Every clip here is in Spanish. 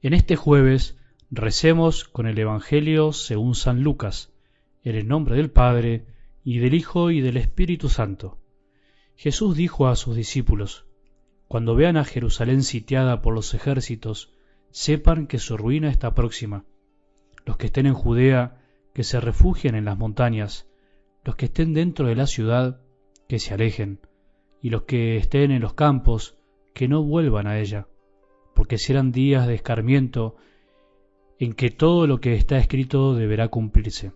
En este jueves recemos con el Evangelio según San Lucas, en el nombre del Padre, y del Hijo, y del Espíritu Santo. Jesús dijo a sus discípulos, Cuando vean a Jerusalén sitiada por los ejércitos, sepan que su ruina está próxima. Los que estén en Judea, que se refugien en las montañas, los que estén dentro de la ciudad, que se alejen, y los que estén en los campos, que no vuelvan a ella porque serán días de escarmiento en que todo lo que está escrito deberá cumplirse.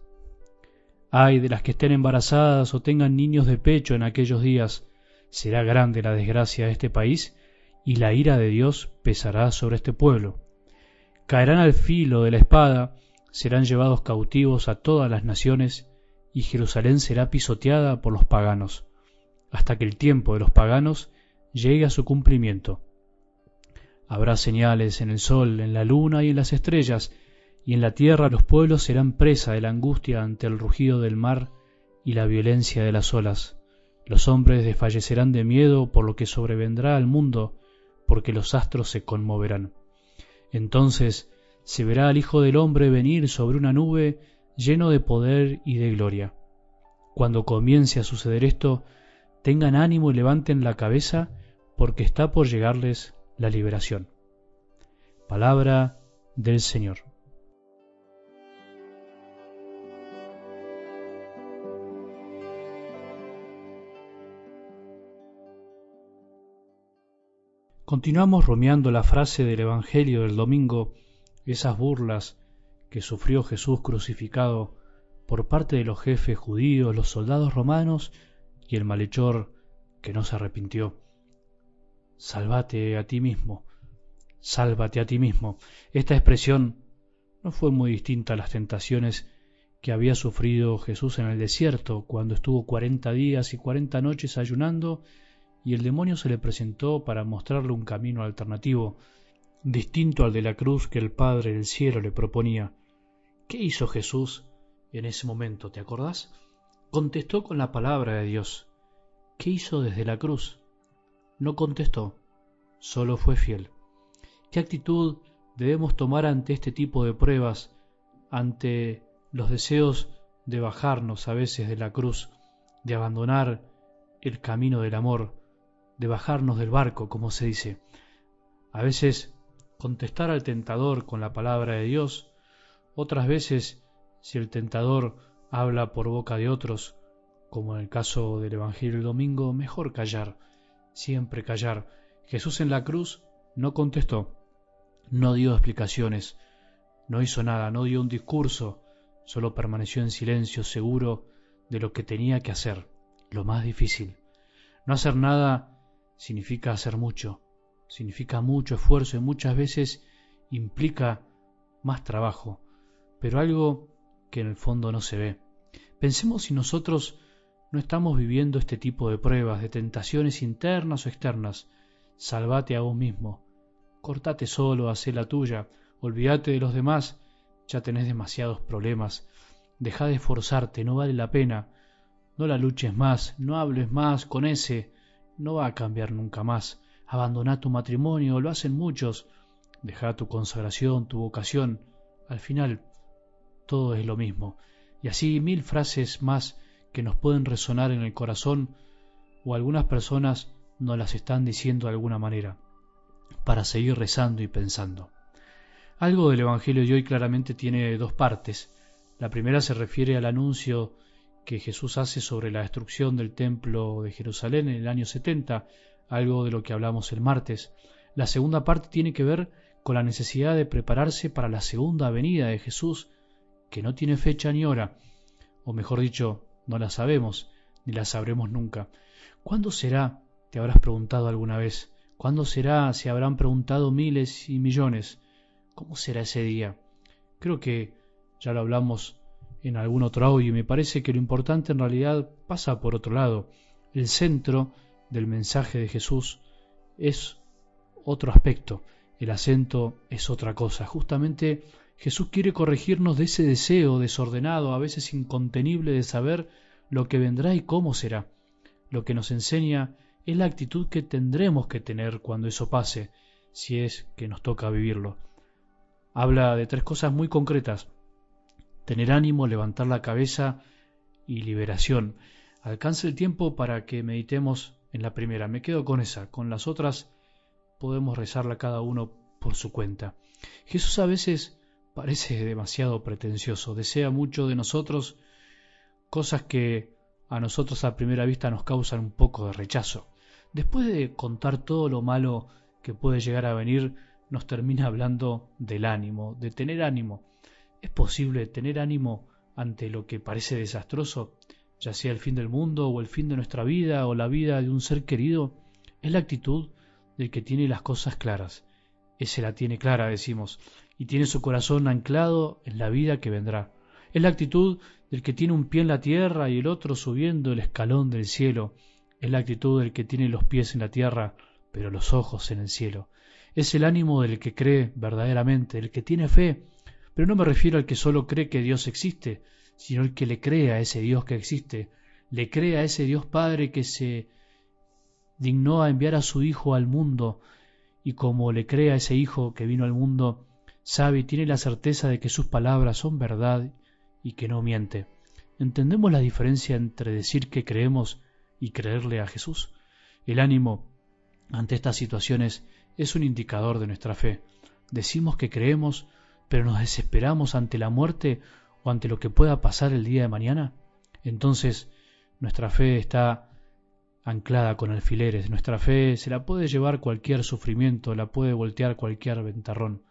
Ay de las que estén embarazadas o tengan niños de pecho en aquellos días, será grande la desgracia de este país y la ira de Dios pesará sobre este pueblo. Caerán al filo de la espada, serán llevados cautivos a todas las naciones, y Jerusalén será pisoteada por los paganos, hasta que el tiempo de los paganos llegue a su cumplimiento. Habrá señales en el sol, en la luna y en las estrellas, y en la tierra los pueblos serán presa de la angustia ante el rugido del mar y la violencia de las olas. Los hombres desfallecerán de miedo por lo que sobrevendrá al mundo, porque los astros se conmoverán. Entonces se verá al Hijo del Hombre venir sobre una nube lleno de poder y de gloria. Cuando comience a suceder esto, tengan ánimo y levanten la cabeza, porque está por llegarles la liberación. Palabra del Señor. Continuamos romeando la frase del Evangelio del domingo, esas burlas que sufrió Jesús crucificado por parte de los jefes judíos, los soldados romanos y el malhechor que no se arrepintió. Sálvate a ti mismo, sálvate a ti mismo. Esta expresión no fue muy distinta a las tentaciones que había sufrido Jesús en el desierto, cuando estuvo cuarenta días y cuarenta noches ayunando, y el demonio se le presentó para mostrarle un camino alternativo, distinto al de la cruz que el Padre del cielo le proponía. ¿Qué hizo Jesús en ese momento? ¿Te acordás? Contestó con la palabra de Dios. ¿Qué hizo desde la cruz? No contestó, solo fue fiel. ¿Qué actitud debemos tomar ante este tipo de pruebas, ante los deseos de bajarnos a veces de la cruz, de abandonar el camino del amor, de bajarnos del barco, como se dice? A veces contestar al tentador con la palabra de Dios, otras veces, si el tentador habla por boca de otros, como en el caso del Evangelio del domingo, mejor callar siempre callar. Jesús en la cruz no contestó, no dio explicaciones, no hizo nada, no dio un discurso, solo permaneció en silencio seguro de lo que tenía que hacer, lo más difícil. No hacer nada significa hacer mucho, significa mucho esfuerzo y muchas veces implica más trabajo, pero algo que en el fondo no se ve. Pensemos si nosotros no estamos viviendo este tipo de pruebas, de tentaciones internas o externas. Salvate a vos mismo. Cortate solo, hacé la tuya. Olvídate de los demás. Ya tenés demasiados problemas. Deja de esforzarte, no vale la pena. No la luches más, no hables más con ese. No va a cambiar nunca más. Abandoná tu matrimonio, lo hacen muchos. Deja tu consagración, tu vocación. Al final, todo es lo mismo. Y así mil frases más que nos pueden resonar en el corazón o algunas personas nos las están diciendo de alguna manera, para seguir rezando y pensando. Algo del Evangelio de hoy claramente tiene dos partes. La primera se refiere al anuncio que Jesús hace sobre la destrucción del templo de Jerusalén en el año 70, algo de lo que hablamos el martes. La segunda parte tiene que ver con la necesidad de prepararse para la segunda venida de Jesús, que no tiene fecha ni hora, o mejor dicho, no la sabemos, ni la sabremos nunca. ¿Cuándo será? te habrás preguntado alguna vez. ¿Cuándo será? se habrán preguntado miles y millones. ¿Cómo será ese día? Creo que ya lo hablamos en algún otro audio y me parece que lo importante en realidad pasa por otro lado. El centro del mensaje de Jesús es otro aspecto, el acento es otra cosa. Justamente Jesús quiere corregirnos de ese deseo desordenado, a veces incontenible, de saber lo que vendrá y cómo será. Lo que nos enseña es la actitud que tendremos que tener cuando eso pase, si es que nos toca vivirlo. habla de tres cosas muy concretas. Tener ánimo, levantar la cabeza y liberación. Alcance el tiempo para que meditemos en la primera. Me quedo con esa. Con las otras podemos rezarla cada uno por su cuenta. Jesús a veces parece demasiado pretencioso. Desea mucho de nosotros cosas que a nosotros a primera vista nos causan un poco de rechazo. Después de contar todo lo malo que puede llegar a venir, nos termina hablando del ánimo, de tener ánimo. ¿Es posible tener ánimo ante lo que parece desastroso, ya sea el fin del mundo o el fin de nuestra vida o la vida de un ser querido? Es la actitud del que tiene las cosas claras. Ese la tiene clara, decimos, y tiene su corazón anclado en la vida que vendrá. Es la actitud del que tiene un pie en la tierra y el otro subiendo el escalón del cielo. Es la actitud del que tiene los pies en la tierra, pero los ojos en el cielo. Es el ánimo del que cree verdaderamente, del que tiene fe. Pero no me refiero al que solo cree que Dios existe, sino el que le cree a ese Dios que existe, le cree a ese Dios Padre que se dignó a enviar a su Hijo al mundo, y como le cree a ese Hijo que vino al mundo, sabe y tiene la certeza de que sus palabras son verdad y que no miente. ¿Entendemos la diferencia entre decir que creemos y creerle a Jesús? El ánimo ante estas situaciones es un indicador de nuestra fe. Decimos que creemos, pero nos desesperamos ante la muerte o ante lo que pueda pasar el día de mañana. Entonces, nuestra fe está anclada con alfileres. Nuestra fe se la puede llevar cualquier sufrimiento, la puede voltear cualquier ventarrón.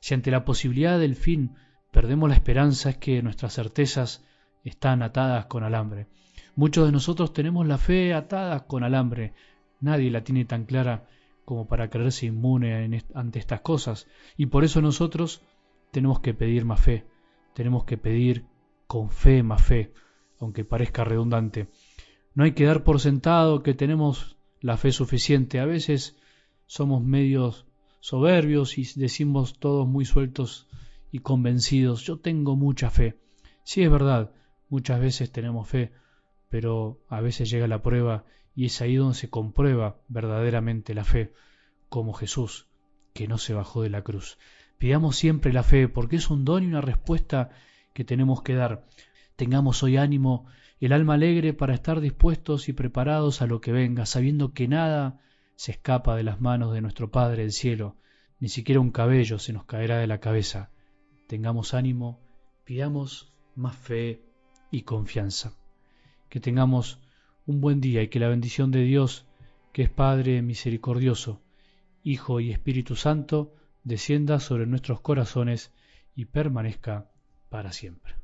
Si ante la posibilidad del fin perdemos la esperanza es que nuestras certezas están atadas con alambre. Muchos de nosotros tenemos la fe atada con alambre. Nadie la tiene tan clara como para creerse inmune ante estas cosas. Y por eso nosotros tenemos que pedir más fe. Tenemos que pedir con fe más fe, aunque parezca redundante. No hay que dar por sentado que tenemos la fe suficiente. A veces somos medios soberbios y decimos todos muy sueltos y convencidos, yo tengo mucha fe. Sí es verdad, muchas veces tenemos fe, pero a veces llega la prueba y es ahí donde se comprueba verdaderamente la fe, como Jesús, que no se bajó de la cruz. Pidamos siempre la fe, porque es un don y una respuesta que tenemos que dar. Tengamos hoy ánimo, el alma alegre para estar dispuestos y preparados a lo que venga, sabiendo que nada se escapa de las manos de nuestro Padre del cielo, ni siquiera un cabello se nos caerá de la cabeza tengamos ánimo, pidamos más fe y confianza. Que tengamos un buen día y que la bendición de Dios, que es Padre misericordioso, Hijo y Espíritu Santo, descienda sobre nuestros corazones y permanezca para siempre.